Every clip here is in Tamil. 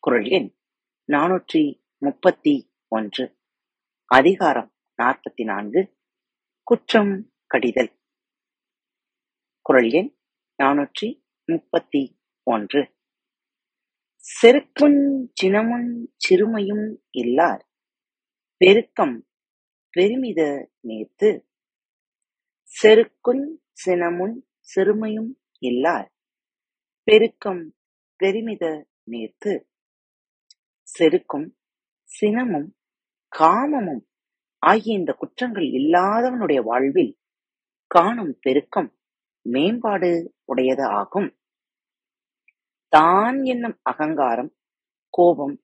குரல் எண் நானூற்றி முப்பத்தி ஒன்று. அதிகாரம் நாற்பத்தி நான்கு. குற்றம் கடிதல். குரல் எண் நானூற்றி முப்பத்தி ஒன்று. செருக்குஞ் சினமும் சிறுமையும் இல்லார் பெருக்கம் பெருமித நேத்து செருக்குஞ் சினமுன் சிறுமையும் இல்லார் பெருக்கம் பெருமித நேத்து செருக்கும் சினமும் காமமும் ஆகிய இந்த குற்றங்கள் இல்லாதவனுடைய வாழ்வில் காணும் பெருக்கம் மேம்பாடு உடையது ஆகும். தான் என்னும் அகங்காரம், கோபம்,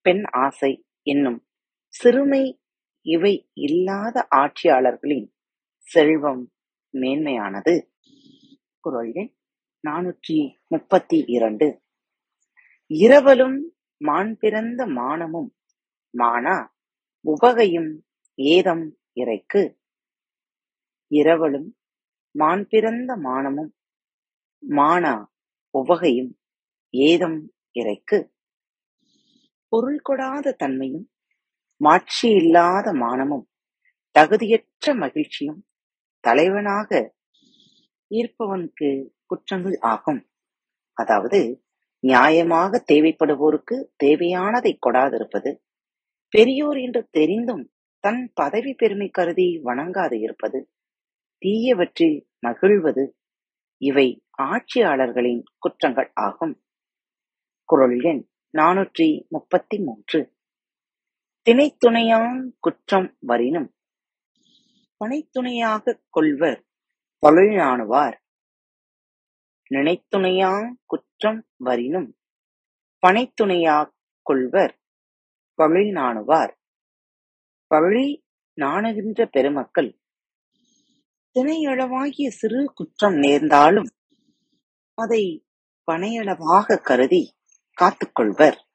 பெண் ஆசை என்னும் சிறுமை இவை இல்லாத ஆட்சியாளர்களின் செல்வம் மேன்மையானது. குரல் எண் நானூற்றி முப்பத்தி இரண்டு. இரவலும் மாண்பிறந்த மானமும் மானா உவகையும் ஏதம் இறைக்கு. இரவலும் மாண்பிறந்த மானமும் மானா உவகையும் ஏதம் இறைக்கு. பொருள் கொடாத தன்மையும் மாட்சியில்லாத மானமும் தகுதியற்ற மகிழ்ச்சியும் தலைவனாக இருப்பவனுக்கு குற்றங்கள் ஆகும். அதாவது நியாயமாக தேவைப்படுவோருக்கு தேவையானதை கொடாதிருப்பது, பெரியோர் என்று தெரிந்தும் தன் பதவி பெருமை கருதி வணங்காது இருப்பது, தீயவற்றில் மகிழ்வது இவை ஆட்சியாளர்களின் குற்றங்கள் ஆகும். குரல் எண் நானூற்றி முப்பத்தி மூன்று. திணைத்துணையாங் குற்றம் வரினும் பணைத்துணையாகக் கொள்வர் பழிநாணுவார். நினைத்துணையாங் குற்றம் வரினும் பணைத்துணையாக் கொள்வர் பழிநாணுவார். பழி நாணுகின்ற பெருமக்கள் தினையளவாகிய சிறு குற்றம் நேர்ந்தாலும் அதை பனையளவாகக் கருதி காத்துக் கொள்வர்.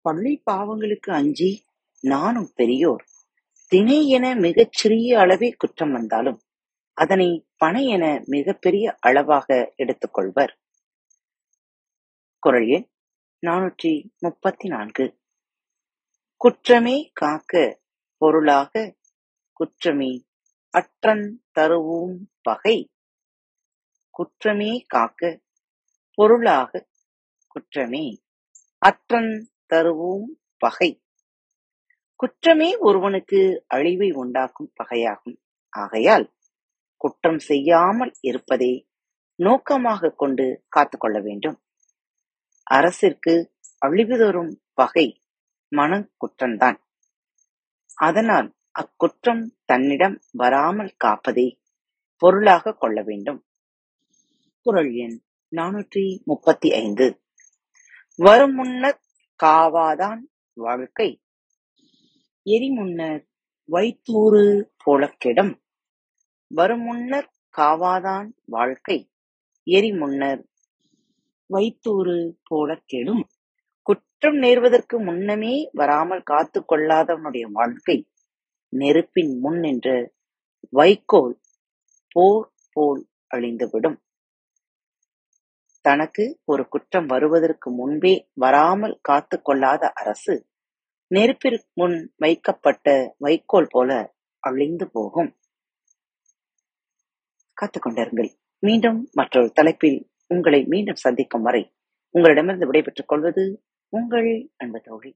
பழி பாவங்களுக்கு அஞ்சி நாணும் பெரியோர் தினை என மிகச் சிறிய அளவே குற்றம் வந்தாலும் அதனை பனை என மிகப்பெரிய அளவாக எடுத்துக் கொள்வர். குரல் எண் நானூற்றி முப்பத்தி நான்கு. குற்றமே காக்க பொருளாக குற்றமே அற்றன் தருவும் பகை. குற்றமே காக்க பொருளாக குற்றமே அற்றன் தருவும் பகை. குற்றமே ஒருவனுக்கு அழிவை உண்டாக்கும் பகையாகும். ஆகையால் குற்றம் செய்யாமல் இருப்பதே நோக்கமாகக் கொண்டு காத்துக்கொள்ள வேண்டும். அரசிற்கு அழிவுதோறும் பகை மனக்குற்றந்தான் அதனால் அக்குற்றம் தன்னிடம் வராமல் காப்பதே பொருளாகக் கொள்ள வேண்டும். குரல் எண் நானூற்றி முப்பத்தி ஐந்து. வருமுன்னர் காவாதான் வாழ்க்கை எரிமுன்னர் வைத்தூறு போலக்கிடம் வருமுன்னர் காவாதான் வாழ்க்கை எரிமுன்னர் வைத்தூறு போலக் கெடும். குற்றம் நேர்வதற்கு முன்னமே வராமல் காத்துக் கொள்ளாதவனுடைய வாழ்க்கை நெருப்பின் முன் நின்று வைக்கோல் போர் போல் அழிந்துவிடும். தனக்கு ஒரு குற்றம் வருவதற்கு முன்பே வராமல் காத்துக் கொள்ளாத அரசு நெருப்பிற்கு முன் வைக்கப்பட்ட வைக்கோல் போல அழிந்து போகும். காத்துக் கொண்டிருங்கள். மீண்டும் மற்றொரு தலைப்பில் உங்களை மீண்டும் சந்திக்கும் வரை உங்களிடமிருந்து விடைபெற்றுக் கொள்வது உங்கள் அன்பு தோழி.